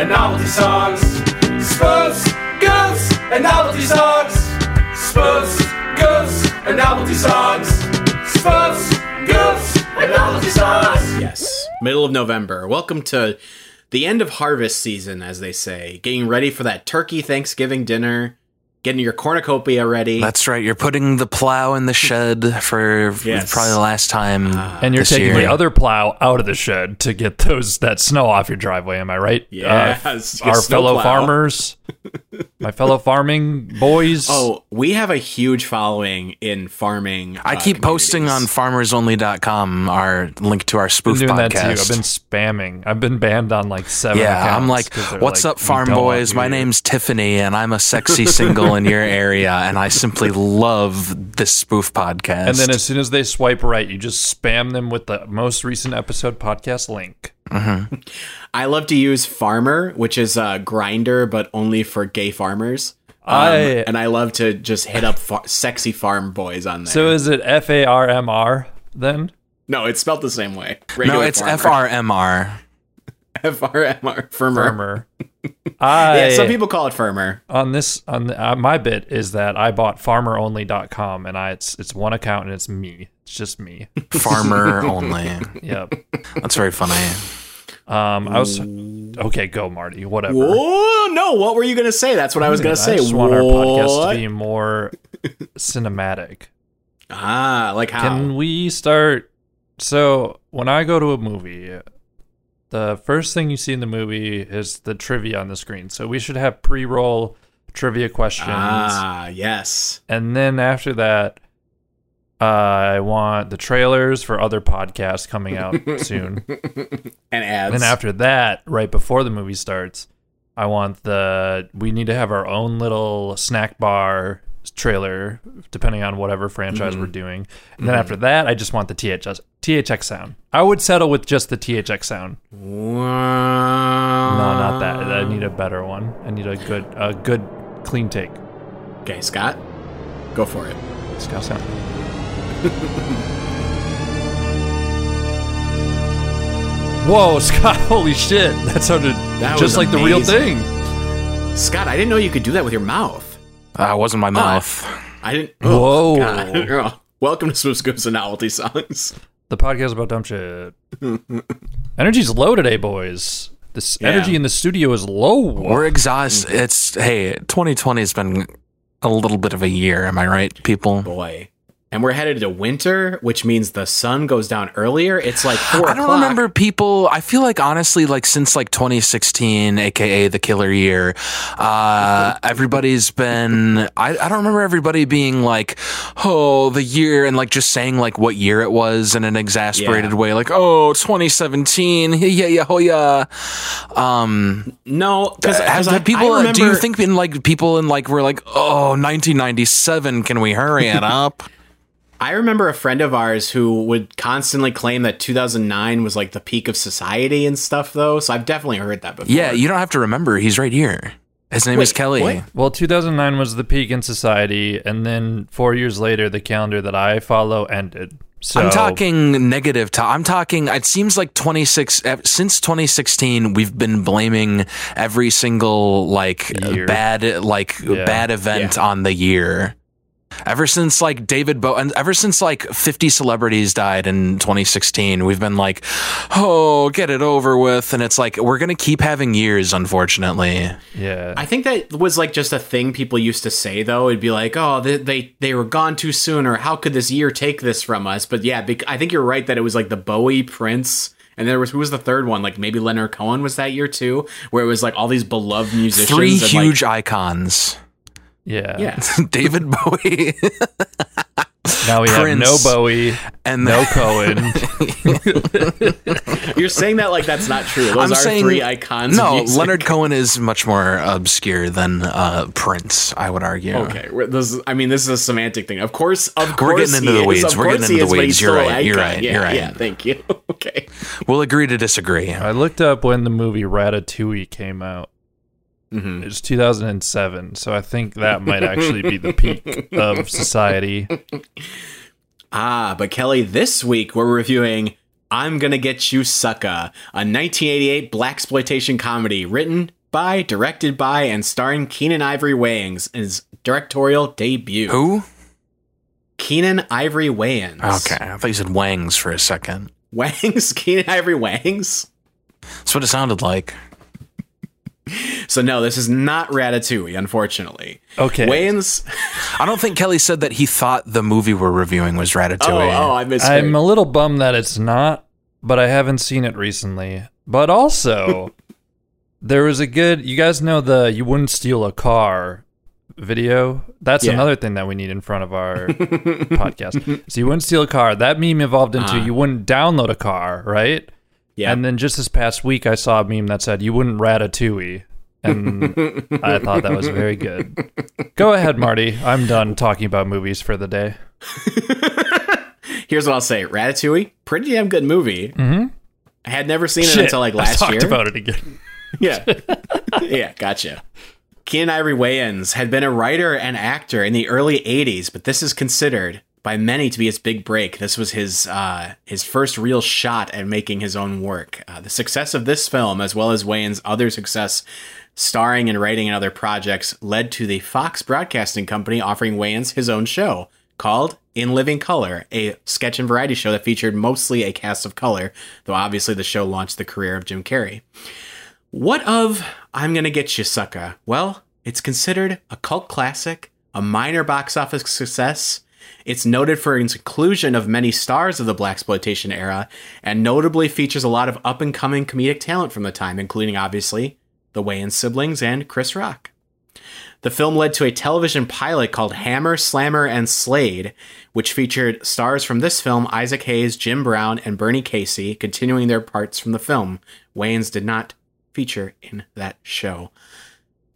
and novelty songs. Spoofs, goofs, and novelty songs. Spoofs, goofs, and novelty songs. Spoofs, goofs, and novelty songs. Yes, middle of November. Welcome to the end of harvest season, as they say. Getting ready for that turkey Thanksgiving dinner. Getting your cornucopia ready. That's right. You're putting the plow in the shed for Yes. probably the last time. And you're this taking year. the other plow out of the shed to get those that snow off your driveway. Am I right? Yes, Uh, our fellow snowplow. farmers, my fellow farming boys. Oh, we have a huge following in farming. I uh, keep posting on farmersonly.com our link to our I've spoof been doing podcast. that too. I've been spamming. I've been banned on like seven. yeah, accounts I'm like, what's like, up, farm boys? My name's Tiffany, and I'm a sexy single in your area, and I simply love this spoof podcast. And then as soon as they swipe right, you just spam them with the most recent episode podcast link. I love to use Farmer, which is a Grindr, but only for gay farmers. Um, I- and I love to just hit up fa- sexy farm boys on there. So is it F A R M R then? no, it's spelled the same way. no, it's. FRMR. FRMR. Firmer. Firmer. I Yeah, some people call it firmer. on this on the, uh, my bit is that I bought farmeronly.com and I it's it's one account and it's me. It's just me. Farmer only. Yep. That's very funny. Um I was okay, go Marty. Whatever. Whoa, no, what were you going to say? That's what I was going to say. I just want our podcast to be more cinematic. Ah, like how? Can we start? So when I go to a movie, the first thing you see in the movie is the trivia on the screen. So we should have pre-roll trivia questions, ah, yes. and then after that, I want the trailers for other podcasts coming out soon. And ads. And then after that, right before the movie starts, I want the we need to have our own little snack bar trailer, depending on whatever franchise Mm-hmm. we're doing. And then after that, I just want the THX THX sound. I would settle with just the THX sound. No, not that. I need a better one. I need a good, a good, clean take. Okay, Scott, go for it. Scott sound. Whoa, Scott! Holy shit! That sounded That just like the real thing. Scott, I didn't know you could do that with your mouth. Ah, that wasn't my ah, mouth. I didn't. Oh, Whoa. Oh, God. Welcome to Smooth Scoops and Novelty Songs. The podcast about dumb shit. Energy's low today, boys. This Yeah. energy in the studio is low. We're exhausted. It's hey, 2020 has been a little bit of a year. Am I right, people? Boy. And we're headed to winter, which means the sun goes down earlier. It's like four I don't o'clock. remember people. I feel like honestly, like since like 2016, aka the killer year, uh, everybody's been. I, I don't remember everybody being like, "Oh, the year," and like just saying like what year it was in an exasperated Yeah. way, like, "Oh, 2017, yeah, yeah, yeah, oh yeah." Um, No, because people? Uh, do you think in like people in like we're like, "Oh, 1997, can we hurry it up?" I remember a friend of ours who would constantly claim that 2009 was like the peak of society and stuff, though. So I've definitely heard that before. yeah, you don't have to remember. He's right here. His name is Kelly. what? Well, 2009 was the peak in society, and then four years later, the calendar that I follow ended. So I'm talking negative. To, I'm talking. It seems like 26 eh, since 2016, we've been blaming every single like Year. bad like Yeah. bad event Yeah. on the year. Ever since like David Bowie, and ever since like 50 celebrities died in 2016, we've been like, oh, get it over with. And it's like, we're going to keep having years, unfortunately. Yeah. I think that was like just a thing people used to say though. It'd be like, "Oh, they they, they were gone too soon," or "How could this year take this from us?" But yeah, bec- I think you're right that it was like the Bowie, Prince, and there was who was the third one? Like maybe Leonard Cohen was that year too, where it was like all these beloved musicians. Three and, like- huge icons yeah. yeah. David Bowie Now we have Prince. no Bowie, and no Cohen. You're saying that like that's not true. Those I'm are saying three icons. of No, music. Leonard Cohen is much more obscure than uh, Prince. I would argue. Okay, we're- this is, I mean, this is a semantic thing. Of course, of course, We're getting into he the is. weeds. Of We're course getting he into the is, but weeds. he's You're still right. You're icon. right. Yeah, You're right. Yeah, thank you. okay. We'll agree to disagree. I looked up when the movie Ratatouille came out. Mhm. It was 2007, so I think that might actually be the peak of society. Ah, but Kelly, this week we're reviewing I'm Gonna Get You Sucka, a 1988 blaxploitation comedy written by, directed by, and starring Keenen Ivory Wayans in his directorial debut. Who? Keenen Ivory Wayans. Okay, I thought you said Wangs for a second. Wangs? Keenen Ivory Wangs? That's what it sounded like. So no, this is not Ratatouille, unfortunately. Okay. Wayans. I don't think Kelly said that he thought the movie we're reviewing was Oh, Ratatouille. oh, I misheard. I'm a little bummed that it's not, but I haven't seen it recently. But also, there was a good. You guys know the "You Wouldn't Steal a Car" video. That's Yeah. another thing that we need in front of our podcast. So you wouldn't steal a car. That meme evolved into Ah. you wouldn't download a car, right? Yeah. And then just this past week, I saw a meme that said you wouldn't ratatouille. And I thought that was very good. Go ahead, Marty. I'm done talking about movies for the day. Here's what I'll say: Ratatouille, pretty damn good movie. Mm-hmm. I had never seen it until like last I talked year. about it again. Yeah. yeah, gotcha. Keenen Ivory Wayans had been a writer and actor in the early 80s, but this is considered by many to be his big break. This was his uh, his first real shot at making his own work. Uh, the success of this film, as well as Wayans' other success starring and writing in other projects, led to the Fox Broadcasting Company offering Wayans his own show called In Living Color, a sketch and variety show that featured mostly a cast of color, though obviously the show launched the career of Jim Carrey. What of I'm Gonna Get You Sucka? Well, it's considered a cult classic, a minor box office success. It's noted for its inclusion of many stars of the blaxploitation era, and notably features a lot of up and coming comedic talent from the time, including obviously the Wayans siblings and Chris Rock. The film led to a television pilot called Hammer, Slammer, and Slade, which featured stars from this film Isaac Hayes, Jim Brown, and Bernie Casey, continuing their parts from the film. Wayans did not feature in that show.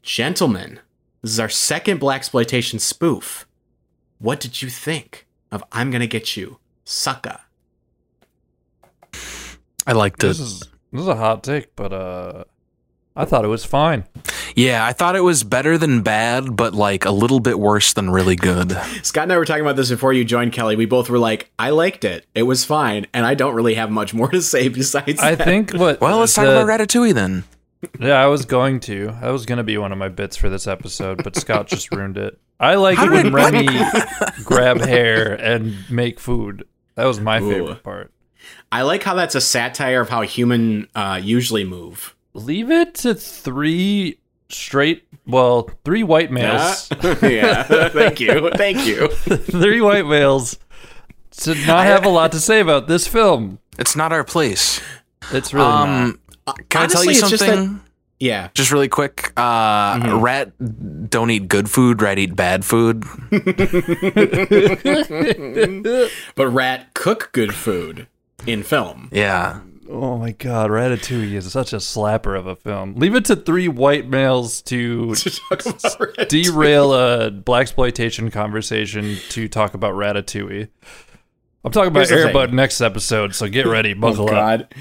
Gentlemen, this is our second blaxploitation spoof. What did you think of I'm Gonna Get You, Sucka? I liked it. This is this is a hot take, but uh, I thought it was fine. Yeah, I thought it was better than bad, but like a little bit worse than really good. Scott and I were talking about this before you joined, Kelly. We both were like, I liked it. It was fine. And I don't really have much more to say besides I that. think what. Well, let's talk about Ratatouille then. Yeah, I was going to. That was going to be one of my bits for this episode, but Scott just ruined it. I like it when did- Remy grab hair and make food. That was my Ooh. favorite part. I like how that's a satire of how human uh, usually move. Leave it to three straight, well, three white males, yeah. Thank you. Thank you. three white males to not have a lot to say about this film. It's not our place. It's really not. Can I tell you it's just something? Yeah. Just really quick, uh, rat don't eat good food, rat eat bad food. But Rat cook good food in film. Yeah. Oh my god, Ratatouille is such a slapper of a film. Leave it to three white males to Talk about derail a blaxploitation conversation to talk about Ratatouille. I'm talking about Here's the thing. Airbud next episode, so get ready, buckle Oh, up.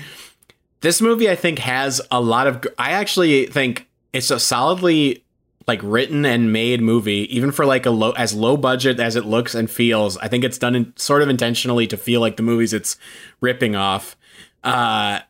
This movie, I think, has a lot of. I actually think it's a solidly like written and made movie, even for like a low as low budget as it looks and feels. I think it's done in, sort of intentionally to feel like the movies it's ripping off. Uh,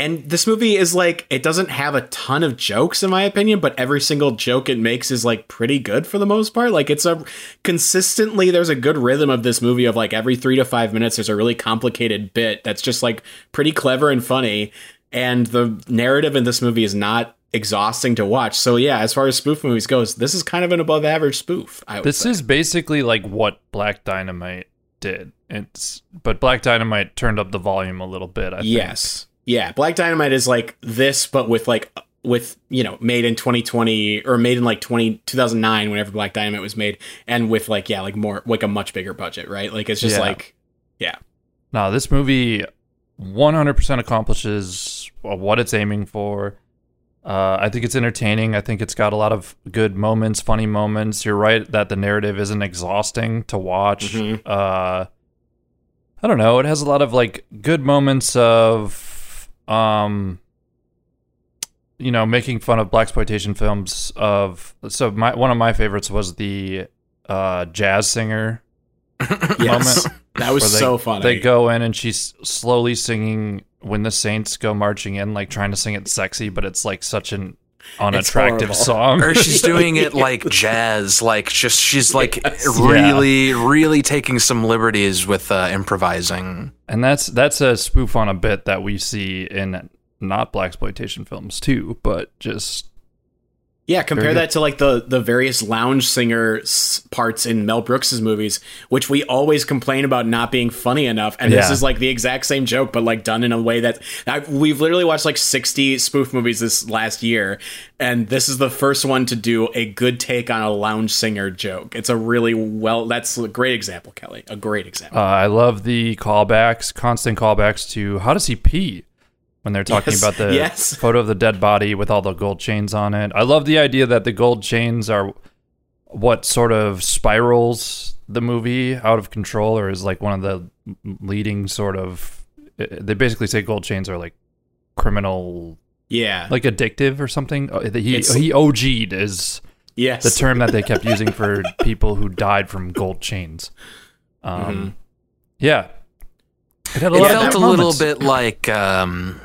and this movie is like it doesn't have a ton of jokes in my opinion, but every single joke it makes is like pretty good for the most part. Like it's a consistently there's a good rhythm of this movie of like every 3 to 5 minutes there's a really complicated bit that's just like pretty clever and funny and the narrative in this movie is not exhausting to watch. So yeah, as far as spoof movies goes, this is kind of an above average spoof. I would This say. is basically like what Black Dynamite did. It's but Black Dynamite turned up the volume a little bit. I think. Yeah, Black Dynamite is like this but with like with, you know, made in 2020 or made in like 20 2009 whenever Black Dynamite was made and with like yeah, like more like a much bigger budget, right? Like it's just Yeah. like yeah. Now this movie 100% accomplishes what it's aiming for. Uh, I think it's entertaining. I think it's got a lot of good moments, funny moments. You're right that the narrative isn't exhausting to watch. Mhm. Uh, I don't know. It has a lot of like good moments of, um, you know, making fun of blaxploitation films. Of so my one of my favorites was the uh, jazz singer Yes. moment That was they, so funny. They go in and she's slowly singing "When the Saints Go Marching In," like trying to sing it sexy, but it's like such an unattractive horrible. song. or she's doing it like jazz, like just she's like really, really taking some liberties with uh, improvising. and that's that's a spoof on a bit that we see in not blaxploitation films too, but just Yeah, compare that to like the the various lounge singer parts in Mel Brooks's movies, which we always complain about not being funny enough. And this is like the exact same joke, but like done in a way that I, we've literally watched like sixty spoof movies this last year, and this is the first one to do a good take on a lounge singer joke. It's a really well. That's a great example, Kelly. A great example. Uh, I love the callbacks, constant callbacks to how does he pee when they're talking Yes, about the yes. photo of the dead body with all the gold chains on it. I love the idea that the gold chains are what sort of spirals the movie out of control, or is like one of the leading sort of. uh, They basically say gold chains are like criminal, yeah, like addictive or something. Uh, He It's- he OG'd is yes, the term that they kept using for people who died from gold chains. Um, Yeah, it had a It of felt that a little bit like um,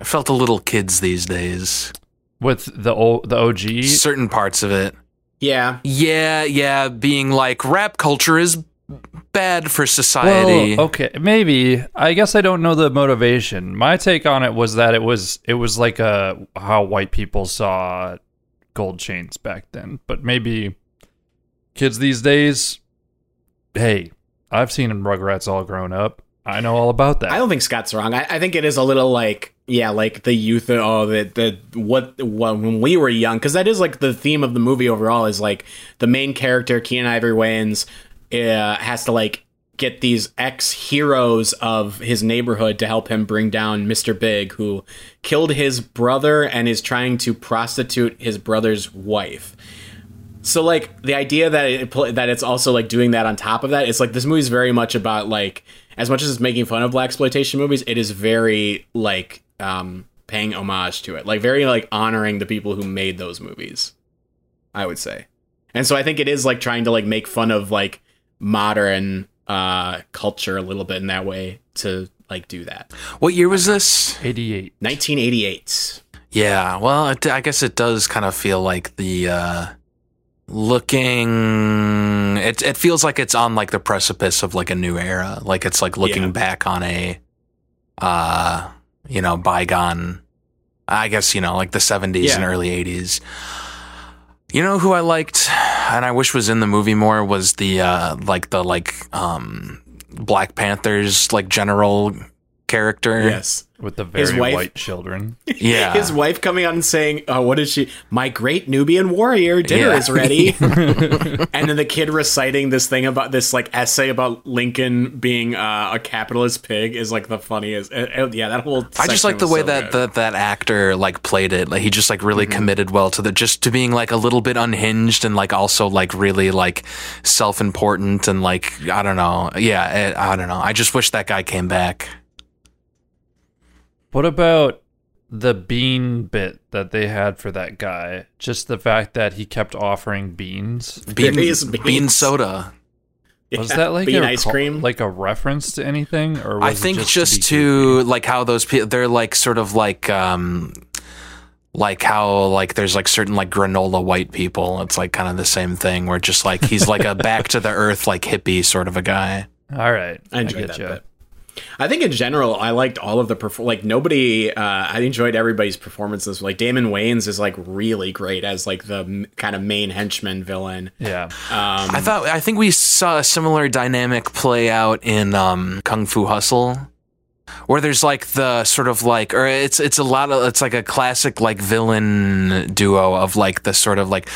it felt a little kids these days. with the o- the OG. Certain parts of it. yeah. Yeah, yeah, being like rap culture is bad for society. Well, okay, maybe. I guess I don't know the motivation. My take on it was that it was it was like a how white people saw gold chains back then, but maybe kids these days. Hey, I've seen Rugrats all grown up. I know all about that. I don't think Scott's wrong. I, I think it is a little like yeah, like the youth. Oh, the the what, what when we were young, because that is like the theme of the movie overall. Is like the main character Keenen Ivory Wayans uh, has to like get these ex heroes of his neighborhood to help him bring down Mr. Big, who killed his brother and is trying to prostitute his brother's wife. So like the idea that it pl- that it's also like doing that on top of that, it's like this movie's very much about like as much as it's making fun of blaxploitation movies, it is very like um paying homage to it, like very like honoring the people who made those movies. I would say, and so I think it is like trying to like make fun of like modern uh culture a little bit in that way to like do that. What year was this? Eighty eight. 1988. Yeah, well, it, I guess it does kind of feel like the uh, looking. It it feels like it's on like the precipice of like a new era. Like it's like looking Yeah. back on a, uh, you know, bygone. I guess you know, like the seventies and early eighties. You know who I liked, and I wish was in the movie more was the uh, like the like um, Black Panthers like general character. Yes. with the very wife- white children. Yeah. His wife coming on and saying, Oh, "What is she? My great Nubian warrior, dinner Yeah. is ready." and then the kid reciting this thing about this like essay about Lincoln being uh, a capitalist pig is like the funniest. Uh, uh, yeah, that whole. I just like the way so that, good. that that actor like played it. Like he just like really committed well to the just to being like a little bit unhinged and like also like really like self important and like I don't know. Yeah, I, I don't know. I just wish that guy came back. What about the bean bit that they had for that guy? Just the fact that he kept offering beans. Bean, Various bean beans. soda. Was Yeah, that like bean a ice cream? like a reference to anything, or was I it think just, just, to, to, like how those people they're like sort of like um like how like there's like certain like granola white people. It's like kind of the same thing where just like he's like a back to the earth like hippie sort of a guy. All right, I enjoyed get that ya. bit. I think in general, I liked all of the perfor- like nobody. Uh, I enjoyed everybody's performances. Like Damon Wayans is like really great as like the m- kind of main henchman villain. Yeah, Um, I thought I think we saw a similar dynamic play out in um, Kung Fu Hustle, where there's like the sort of like, or it's it's a lot of it's like a classic like villain duo of like the sort of like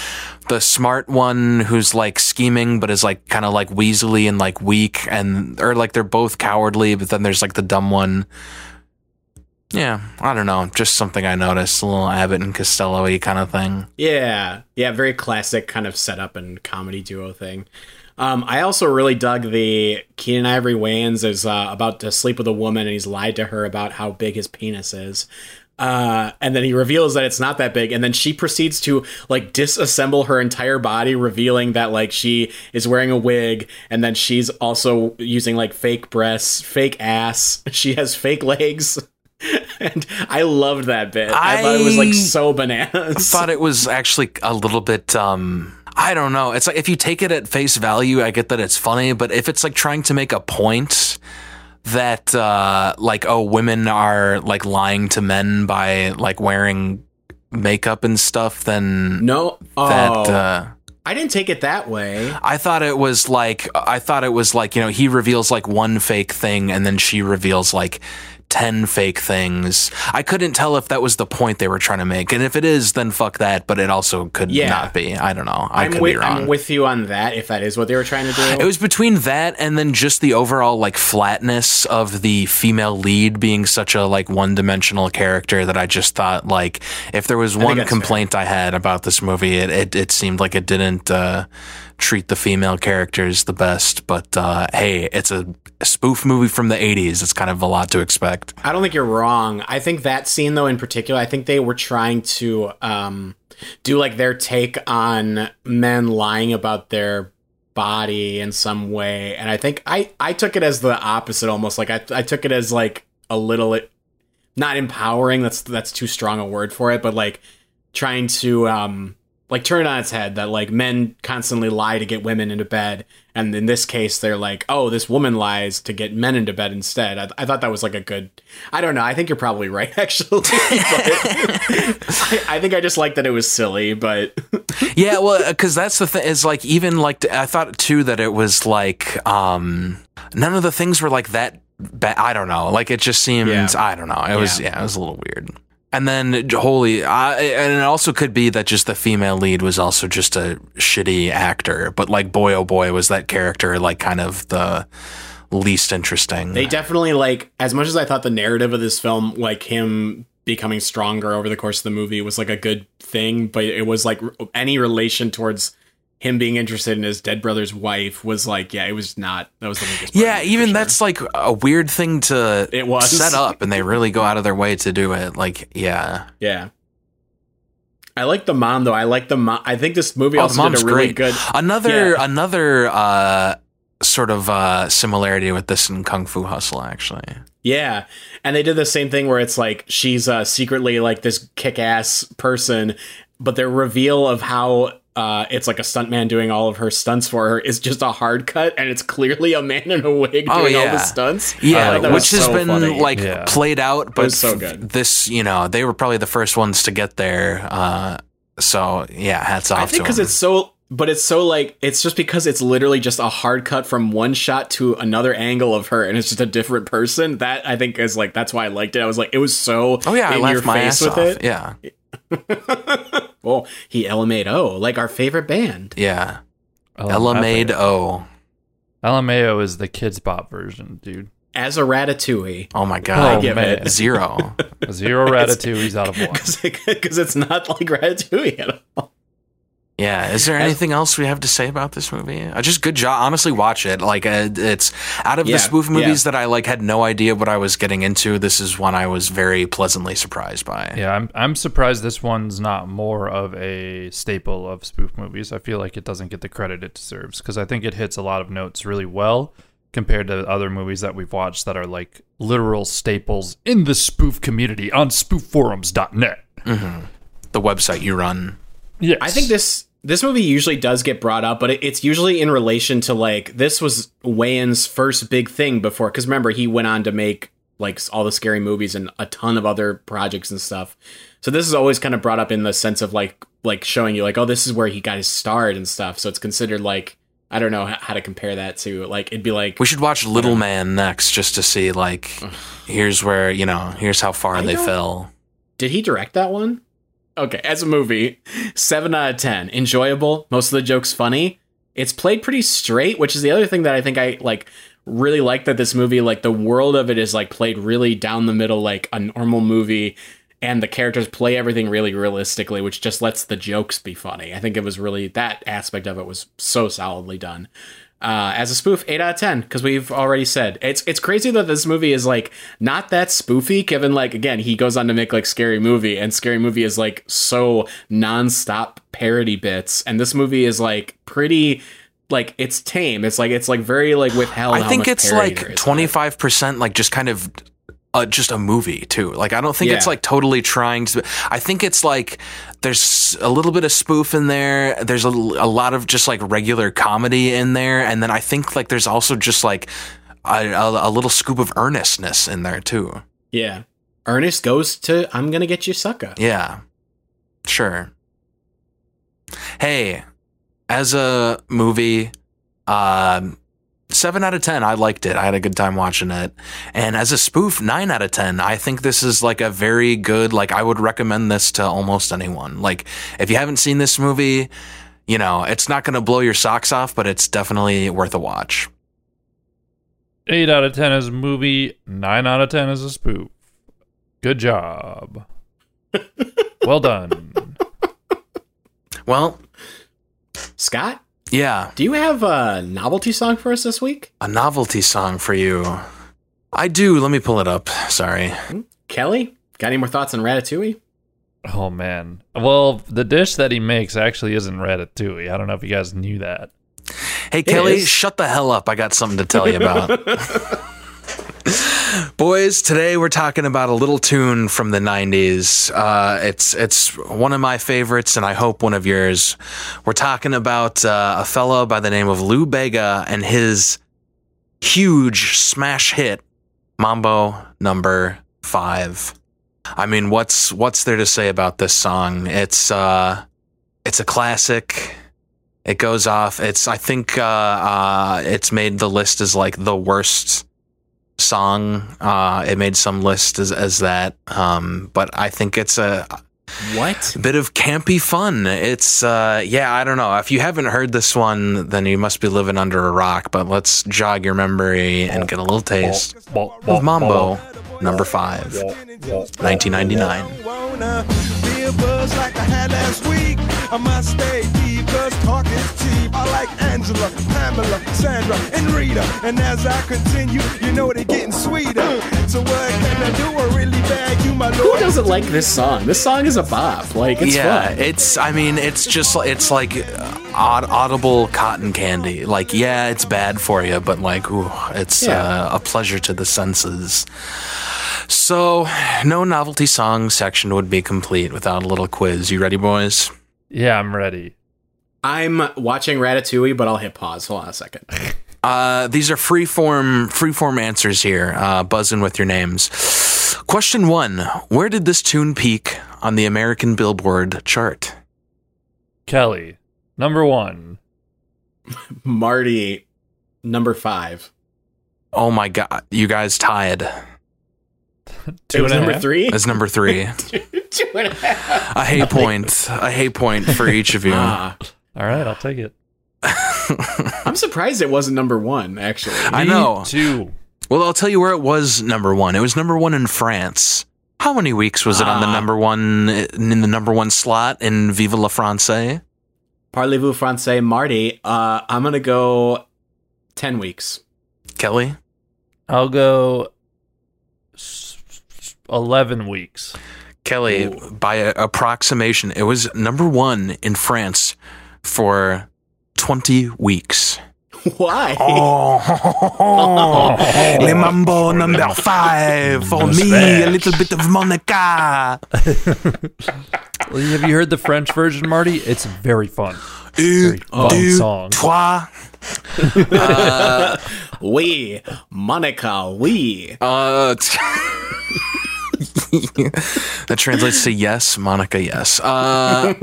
the smart one who's like scheming but is like kind of like weaselly and like weak and or like they're both cowardly, but then there's like the dumb one. Yeah, I don't know, just something I noticed, a little Abbott and Costello-y kind of thing. Yeah, yeah, very classic kind of setup and comedy duo thing. Um, I also really dug the Keenen Ivory Wayans is uh, about to sleep with a woman and he's lied to her about how big his penis is. Uh, and then he reveals that it's not that big, and then she proceeds to like disassemble her entire body, revealing that like she is wearing a wig, and then she's also using like fake breasts, fake ass. She has fake legs. and I loved that bit. I, thought it was like so bananas. I thought it was actually a little bit um I don't know. It's like if you take it at face value, I get that it's funny, but if it's like trying to make a point that uh like oh women are like lying to men by like wearing makeup and stuff, then no, oh, that uh I didn't take it that way. I thought it was like I thought it was like, you know, he reveals like one fake thing and then she reveals like 10 fake things. I couldn't tell if that was the point they were trying to make. And if it is, then fuck that, but it also could Yeah. not be. I don't know. I I'm could with, be wrong. I'm with you on that. If that is what they were trying to do, it was between that and then just the overall like flatness of the female lead being such a like one-dimensional character that I just thought like if there was one complaint I had about this movie, it it, it seemed like it didn't uh, treat the female characters the best. But uh, hey, it's a spoof movie from the '80s. It's kind of a lot to expect. I don't think you're wrong. I think that scene though in particular, I think they were trying to um do like their take on men lying about their body in some way. And I think I I took it as the opposite almost. Like I I took it as like a little not empowering, that's that's too strong a word for it, but like trying to um like turn it on its head that like men constantly lie to get women into bed and in this case they're like oh this woman lies to get men into bed instead i, I thought that was like a good i don't know i think you're probably right actually but I, I think i just like that it was silly but yeah, well, because that's the thing is like even like I thought too that it was like um none of the things were like that. Ba- I don't know. Like it just seemed. Yeah. I don't know. It was Yeah. yeah. It was a little weird. And then holy, I, and it also could be that just the female lead was also just a shitty actor. But like boy oh boy was that character like kind of the least interesting. they definitely like as much as i thought the narrative of this film like him becoming stronger over the course of the movie was like a good thing but it was like any relation towards him being interested in his dead brother's wife was like yeah it was not that was the weakest yeah, of it, for even sure. that's like a weird thing to It was. set up, and they really go out of their way to do it. Like, yeah, Yeah. I like the mom though. I like the mom. I think this movie Oh, also did a really great. good. Another Yeah. another uh, sort of uh, similarity with this in Kung Fu Hustle, actually. Yeah, and they did the same thing where it's like she's uh, secretly like this kick-ass person, but their reveal of how uh, it's like a stuntman doing all of her stunts for her is just a hard cut, and it's clearly a man in a wig doing Oh, all the stunts. Yeah, thought that which has so been funny. like Yeah. played out, but so good. this, you know, they were probably the first ones to get there. Uh, so yeah, hats off I think because it's so, but it's so like it's just because it's literally just a hard cut from one shot to another angle of her, and it's just a different person. That I think is like that's why I liked it. I was like, it was so oh yeah, I in laughed your my face ass with off. it. Yeah, Well, he LMAO, like our favorite band. yeah. Oh, Elamade O. LMAO is the kids pop version, dude. As a Ratatouille. Oh my oh, god, Oh, give man. it. zero. Zero Ratatouille's out of one. Because it's not like Ratatouille at all. Yeah, is there anything else we have to say about this movie? Uh, just good job. Honestly, watch it. Like uh, it's out of Yeah, the spoof yeah. movies that I like had no idea what I was getting into. This is one I was very pleasantly surprised by. Yeah, I'm I'm surprised this one's not more of a staple of spoof movies. I feel like it doesn't get the credit it deserves because I think it hits a lot of notes really well compared to other movies that we've watched that are like literal staples in the spoof community on spoofforums.net. The website you run. Yes. I think this this movie usually does get brought up, but it, it's usually in relation to like this was Wayans' first big thing before. Because remember, he went on to make like all the scary movies and a ton of other projects and stuff. So this is always kind of brought up in the sense of like like showing you like oh this is where he got his start and stuff. So it's considered like I don't know how to compare that to like it'd be like We should watch Little Man next just to see like here's where, you know, here's how far I they fell. Did he direct that one? Okay, as a movie, seven out of ten. Enjoyable. Most of the jokes funny. It's played pretty straight, which is the other thing that I think I like really like that this movie, like the world of it is like played really down the middle, like a normal movie, and the characters play everything really realistically, which just lets the jokes be funny. I think it was really that aspect of it was so solidly done. Uh, as a spoof, eight out of ten because we've already said it's it's crazy that this movie is like not that spoofy. Given like again, he goes on to make like Scary Movie, and Scary Movie is like so nonstop parody bits, and this movie is like pretty like it's tame. It's like it's like very like withheld. I think it's like is in it. twenty five percent, like just kind of. Uh, just a movie too. Like I don't think it's like totally trying to. I think it's like there's a little bit of spoof in there. There's a, a lot of just like regular comedy in there, and then I think like there's also just like a, a, a little scoop of earnestness in there too. Yeah. Ernest goes to I'm gonna get you sucker. Yeah, sure. Hey, as a movie, um, seven out of ten. I liked it. I had a good time watching it. And as a spoof, nine out of ten. I think this is like a very good. Like I would recommend this to almost anyone. Like if you haven't seen this movie, you know it's not going to blow your socks off, but it's definitely worth a watch. Eight out of ten is a movie. Nine out of ten is a spoof. Good job. well done. Well, Scott, yeah, do you have a novelty song for us this week? a novelty song for you. I do. Let me pull it up. Sorry. Hmm? Kelly, got any more thoughts on Ratatouille? Oh man. Well, the dish that he makes actually isn't ratatouille. I don't know if you guys knew that. Hey, Kelly, is. shut the hell up. I got something to tell you about. Boys, today we're talking about a little tune from the 90s. Uh, it's it's one of my favorites, and I hope one of yours. We're talking about uh, a fellow by the name of Lou Bega and his huge smash hit, Mambo Number Five. I mean, what's what's there to say about this song? It's uh, it's a classic. It goes off. It's I think uh, uh, it's made the list as like the worst song. Uh, it made some list as as that. Um, but I think it's a What? bit of campy fun. It's uh, yeah, I don't know. If you haven't heard this one, then you must be living under a rock. But let's jog your memory and get a little taste of Mambo number five, 1999. Wanna be a buzz like I had last week. I must stay deep, cause talk is cheap. I like Angela, Pamela, Sandra, and Rita. And as I continue, you know they're getting sweeter. So what can I do? I really bag you, my Who doesn't like this song? This song is a bop. Like it's yeah, fun. it's. I mean, it's just. It's like uh, aud- audible cotton candy. Like, yeah, it's bad for you, but like, ooh, it's Yeah. uh, a pleasure to the senses. So, no novelty song section would be complete without a little quiz. You ready, boys? Yeah, I'm ready. I'm watching Ratatouille, but I'll hit pause. Hold on a second. Uh, these are freeform freeform answers here. Uh, buzzing with your names. Question one: Where did this tune peak on the American Billboard chart? Kelly, number one. Marty, number five. Oh my god, you guys tied. Two and number half? three. As number three. Two and a half. a hay point, a hay point for each of you. Ah, All right, I'll take it. I'm surprised it wasn't number one. Actually, I Me know. Two. Well, I'll tell you where it was number one. It was number one in France. How many weeks was it on the Ah. number one in the number one slot in Viva la France? Parlez-vous français, Marty? Uh, I'm gonna go ten weeks. Kelly, I'll go s- s- 11 weeks. Kelly, Ooh. by approximation, it was number one in France for twenty weeks. Why? Oh, le mambo number five for me, a little bit of Monica. Have you heard the French version, Marty? It's very fun. Un, fun deux, song. trois. Oui, Monica. Oui. Uh, t- that translates to yes, Monica. Yes. Uh,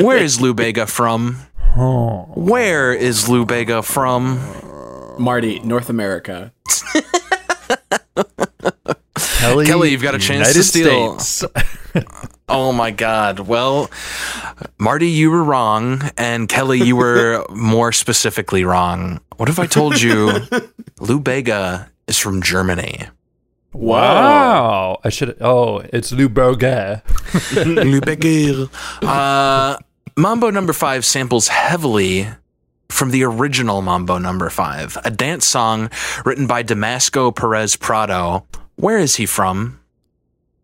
where is Lou Bega from? Where is Lou Bega from? Marty, North America. Kelly, Kelly, you've got a chance to steal. Oh my God. Well, Marty, you were wrong, and Kelly, you were more specifically wrong. What if I told you Lou Bega is from Germany? Wow. I should. Oh, it's Lou Berger. Lou Bega. Uh, Mambo number five samples heavily from the original Mambo Number Five, a dance song written by Damasco Perez Prado. Where is he from?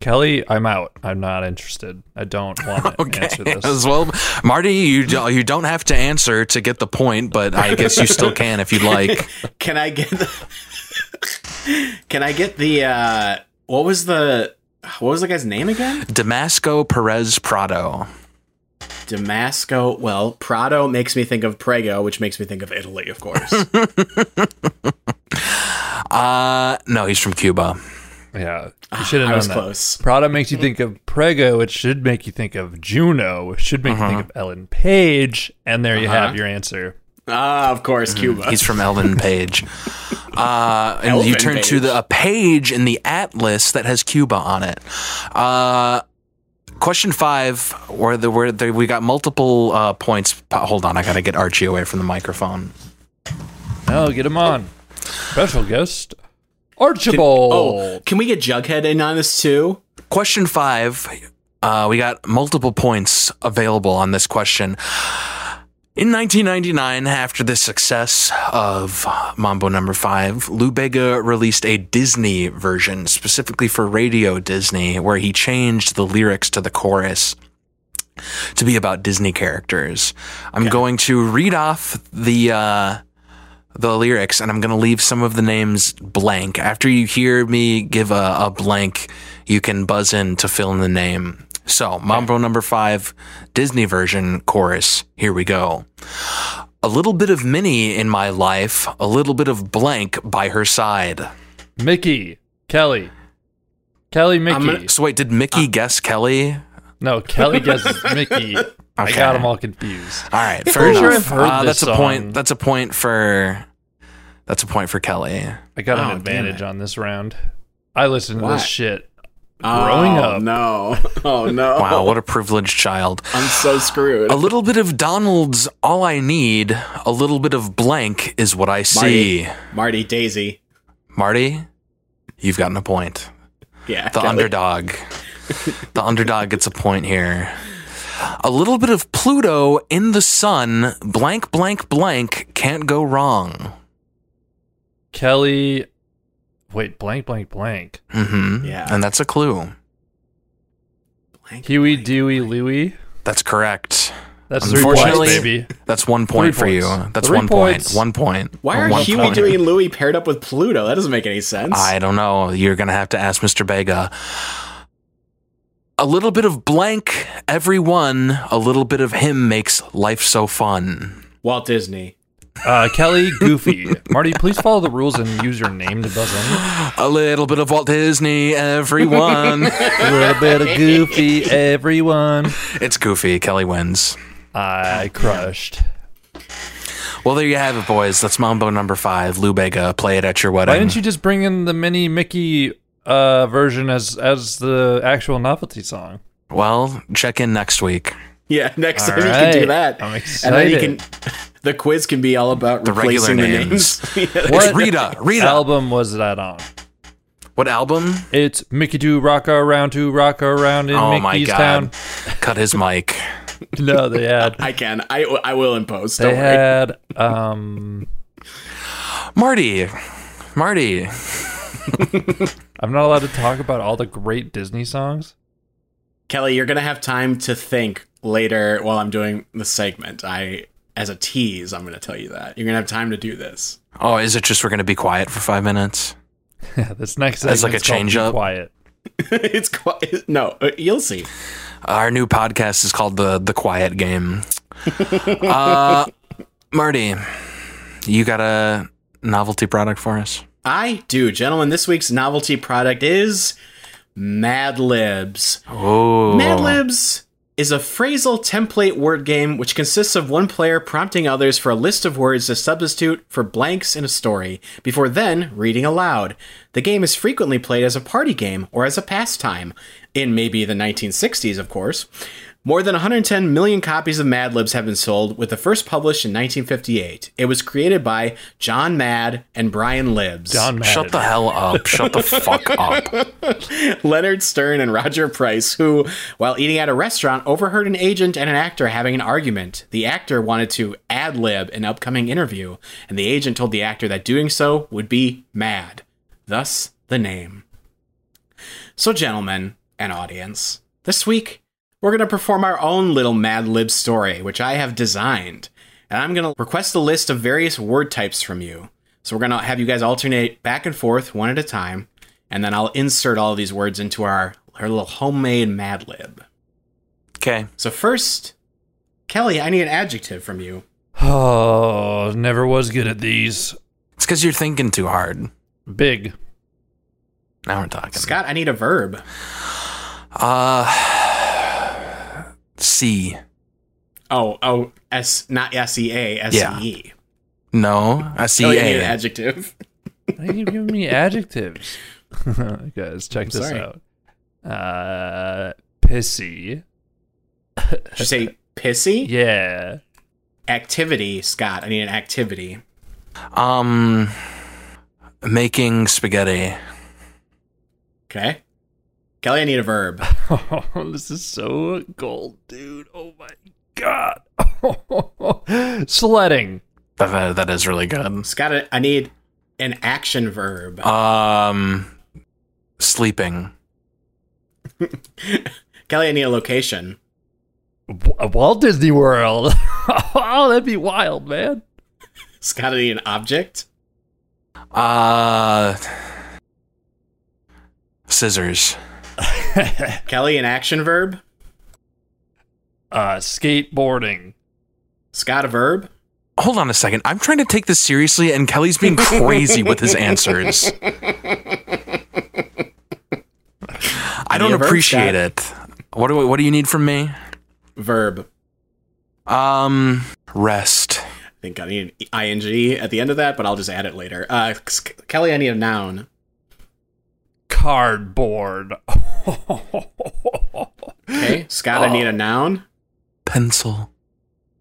Kelly, I'm out. I'm not interested. I don't want to answer this. As well, Marty, you do- you don't have to answer to get the point, but I guess you still can if you'd like. Can I get the Can I get the uh what was the what was the guy's name again? Damasco Perez Prado. Damasco. Well, Prado makes me think of Prego, which makes me think of Italy, of course. Uh, no, he's from Cuba. Yeah, you should have I known was that. close. Prada makes you think of Prego. It should make you think of Juno. It should make you Uh-huh. think of Ellen Page. And there you have your answer. Ah, of course, Cuba. He's from Elvin Page. Uh, and you Elvin turn to Page. the a page in the atlas that has Cuba on it. Uh, question five, where the where the, we got multiple uh, points. Uh, Hold on, I gotta get Archie away from the microphone. Oh, get him on. Special guest, Archibald. oh, can we get Jughead in on this too? Question five, uh, we got multiple points available on this question. In 1999, after the success of Mambo Number Five, Lou Bega released a Disney version specifically for Radio Disney, where he changed the lyrics to the chorus to be about Disney characters. I'm going to read off the uh, the lyrics, and I'm going to leave some of the names blank. After you hear me give a, a blank, you can buzz in to fill in the name. So, Mambo number five, Disney version chorus. Here we go. A little bit of Minnie in my life, a little bit of blank by her side. Mickey, Kelly, Kelly, Mickey. gonna- So, wait, did Mickey uh, guess Kelly? no, Kelly guesses Mickey. I got them all confused. All right, fair enough. sure I've heard Uh, this that's a point. That's a point for. That's a point for Kelly. I got Oh, an advantage on this round. I listened to Why? this shit growing oh, up. No. Oh no. Wow, what a privileged child. I'm so screwed. A little bit of Donald's all I need. A little bit of blank is what I see. Marty, Marty Daisy. Marty, you've gotten a point. Yeah. The Kelly. underdog. the underdog gets a point here. A little bit of Pluto in the sun. Blank, blank, blank. Can't go wrong. Kelly, wait, blank, blank, blank. Mm-hmm. Yeah. And that's a clue. Blank, Huey, blank. Dewey, Louie. That's correct. That's three points, baby. That's one point Three for you. That's Three one points. point. One point. Why are One Huey, point. Dewey, and Louie paired up with Pluto? That doesn't make any sense. I don't know. You're going to have to ask Mr. Bega. A little bit of blank, everyone. A little bit of him makes life so fun. Walt Disney. Uh, Kelly, Goofy. Marty, please follow the rules and use your name to buzz in. A little bit of Walt Disney, everyone. A little bit of Goofy, everyone. it's goofy. Kelly wins. I crushed. Well, there you have it, boys. That's Mambo number five. Lou Bega, play it at your wedding. Why didn't you just bring in the mini Mickey uh, version as as the actual novelty song? Well, check in next week. Yeah, next All time you can do that. I'm And then you excited. can. The quiz can be all about The regular replacing the names. names. It's Rita. Rita. album was that on? What album? It's Mickey do rock around to rock around in oh my Mickey's god. town. Cut his mic. No, they had I can. I, I will in post. they worry. had um Marty. Marty. I'm not allowed to talk about all the great Disney songs. Kelly, you're gonna have time to think later while I'm doing the segment. I, as a tease, I'm gonna tell you that you're gonna have time to do this. Oh, is it just we're going to be quiet for five minutes? Yeah, this next As like a change up? Quiet. it's quiet. no. uh, You'll see. Our new podcast is called the the Quiet Game. uh, Marty, you got a novelty product for us? I do, gentlemen. This week's novelty product is Mad Libs. Oh, Mad Libs is a phrasal template word game which consists of one player prompting others for a list of words to substitute for blanks in a story, before then reading aloud. The game is frequently played as a party game or as a pastime, in maybe the 1960s, of course. More than 110 million copies of Mad Libs have been sold, with the first published in 1958. It was created by John Mad and Brian Libs. John Madden. Shut the hell up. Shut the fuck up. Leonard Stern and Roger Price, who, while eating at a restaurant, overheard an agent and an actor having an argument. The actor wanted to ad lib an upcoming interview, and the agent told the actor that doing so would be mad. Thus, the name. So, gentlemen and audience, this week we're going to perform our own little Mad Lib story, which I have designed. And I'm going to request a list of various word types from you. So we're going to have you guys alternate back and forth one at a time, and then I'll insert all of these words into our, our little homemade Mad Lib. Okay. So first, Kelly, I need an adjective from you. Oh, never was good at these. It's because you're thinking too hard. Big. Now we're talking. Scott, I need a verb. Uh, C. Oh, oh, S, not S E A, S E E. No, a C Kelly, I need an A. adjective. Why are you giving me adjectives? Guys, check this sorry. out. Uh, pissy. Did you say pissy? Yeah. Activity, Scott. I need an activity. Um, making spaghetti. Okay. Kelly, I need a verb. Oh, this is so gold, dude. Oh my god. Sledding. That, that, that is really good. Scott, I- I need an action verb. Um, sleeping. Kelly, I need a location. W- Walt Disney World. oh, that'd be wild, man. Scott, I need an object. Uh, scissors. Kelly, an action verb. Uh, skateboarding. Scott, a verb. Hold on a second. I'm trying to take this seriously, and Kelly's being crazy with his answers. I don't Any verb, appreciate it. What do What do you need from me? Verb. Um, rest. I think I need an ing at the end of that, but I'll just add it later. Uh, Kelly, I need a noun. Cardboard. Okay. Scott, I need a noun. Pencil.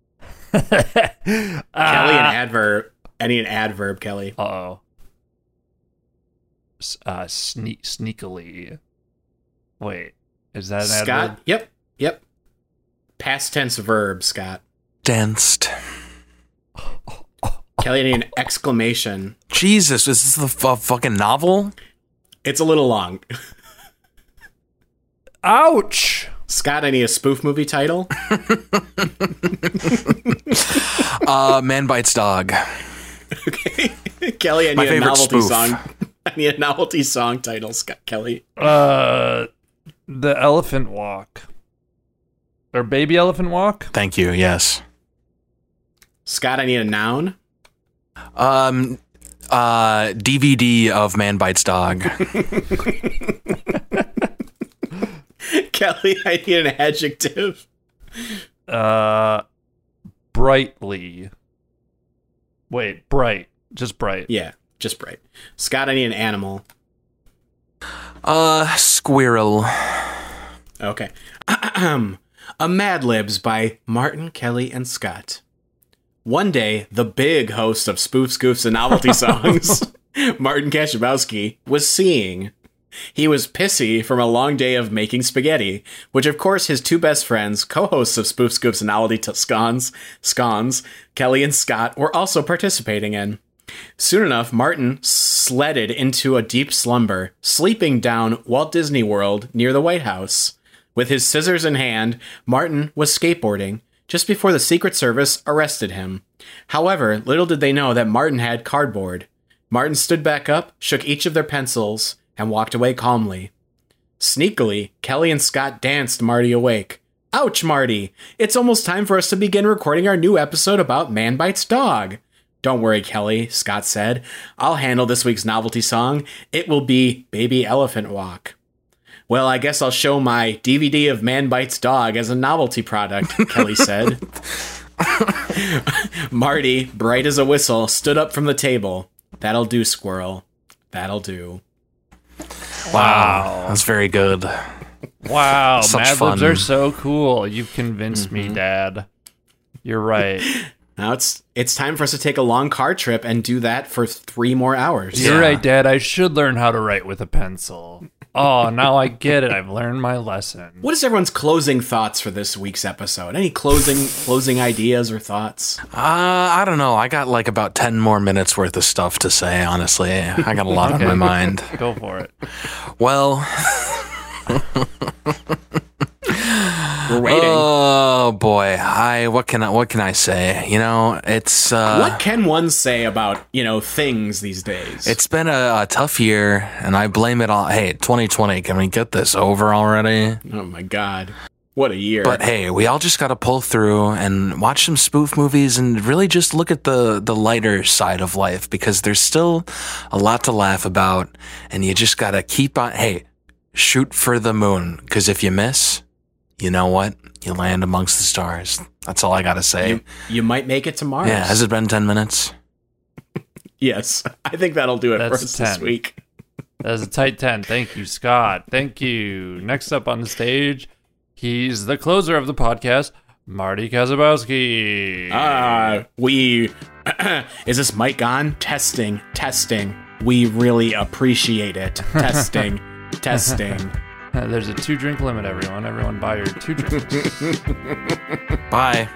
Kelly, an Ah. adverb. I need an adverb, Kelly. Uh oh. Uh, sneak sneakily. Wait, is that an Scott. adverb? Yep. Yep. Past tense verb, Scott. Danced. Kelly, I need an exclamation. Jesus, is this the f- fucking novel? It's a little long. Ouch! Scott, I need a spoof movie title. Uh, Man Bites Dog. Okay, Kelly, I My need a novelty spoof. song. I need a novelty song title, Scott Kelly. Uh, the elephant walk. Or baby elephant walk? Thank you. Yes. Scott, I need a noun. Um, uh, DVD of Man Bites Dog. Kelly, I need an adjective. Uh, brightly. Wait, bright. Just bright. Yeah, just bright. Scott, I need an animal. Uh, squirrel. Okay. a Mad Libs by Martin, Kelly, and Scott. One day, the big host of spoofs, goofs, and Novelty Songs, Martin Kashabowski, was seeing. He was pissy from a long day of making spaghetti, which of course his two best friends, co-hosts of Spoofs, Goofs, and Novelty t- Scones, Scones, Kelly and Scott, were also participating in. Soon enough, Martin sledded into a deep slumber, sleeping down Walt Disney World near the White House. With his scissors in hand, Martin was skateboarding just before the Secret Service arrested him. However, little did they know that Martin had cardboard. Martin stood back up, shook each of their pencils, and walked away calmly. Sneakily, Kelly and Scott danced Marty awake. Ouch, Marty! It's almost time for us to begin recording our new episode about Man Bites Dog. Don't worry, Kelly, Scott said. I'll handle this week's novelty song. It will be Baby Elephant Walk. Well, I guess I'll show my DVD of Man Bites Dog as a novelty product, Kelly said. Marty, bright as a whistle, stood up from the table. That'll do, squirrel. That'll do. Wow. That's very good. Wow, Such Mad fun. Libs are so cool. You've convinced me, mm-hmm. Dad. You're right. Now it's it's time for us to take a long car trip and do that for three more hours. You're Yeah. right, Dad. I should learn how to write with a pencil. Oh, now I get it. I've learned my lesson. What is everyone's closing thoughts for this week's episode? Any closing closing ideas or thoughts? Uh, I don't know. I got like about 10 more minutes worth of stuff to say, honestly. I got a lot on my mind. Go for it. Well, We're waiting. oh boy. I what can I what can I say? You know, it's uh what can one say about you know things these days? it's been a, a tough year and I blame it all. Hey, 2020, can we get this over already? oh my god, what a year! But hey, we all just got to pull through and watch some spoof movies and really just look at the the lighter side of life because there's still a lot to laugh about and you just got to keep on hey, shoot for the moon cuz if you miss, you know what? You land amongst the stars. That's all I got to say. you, you might make it to Mars. yeah, has it been 10 minutes? yes, I think that'll do it for That's us this 10. week. That's a tight 10. Thank you, Scott. Thank you. Next up on the stage, he's the closer of the podcast, Marty Kazabowski. Uh, we is this mic on? Testing, testing. We really appreciate it. Testing, testing. Uh, there's a two drink limit, everyone. Everyone buy your two drinks. Bye.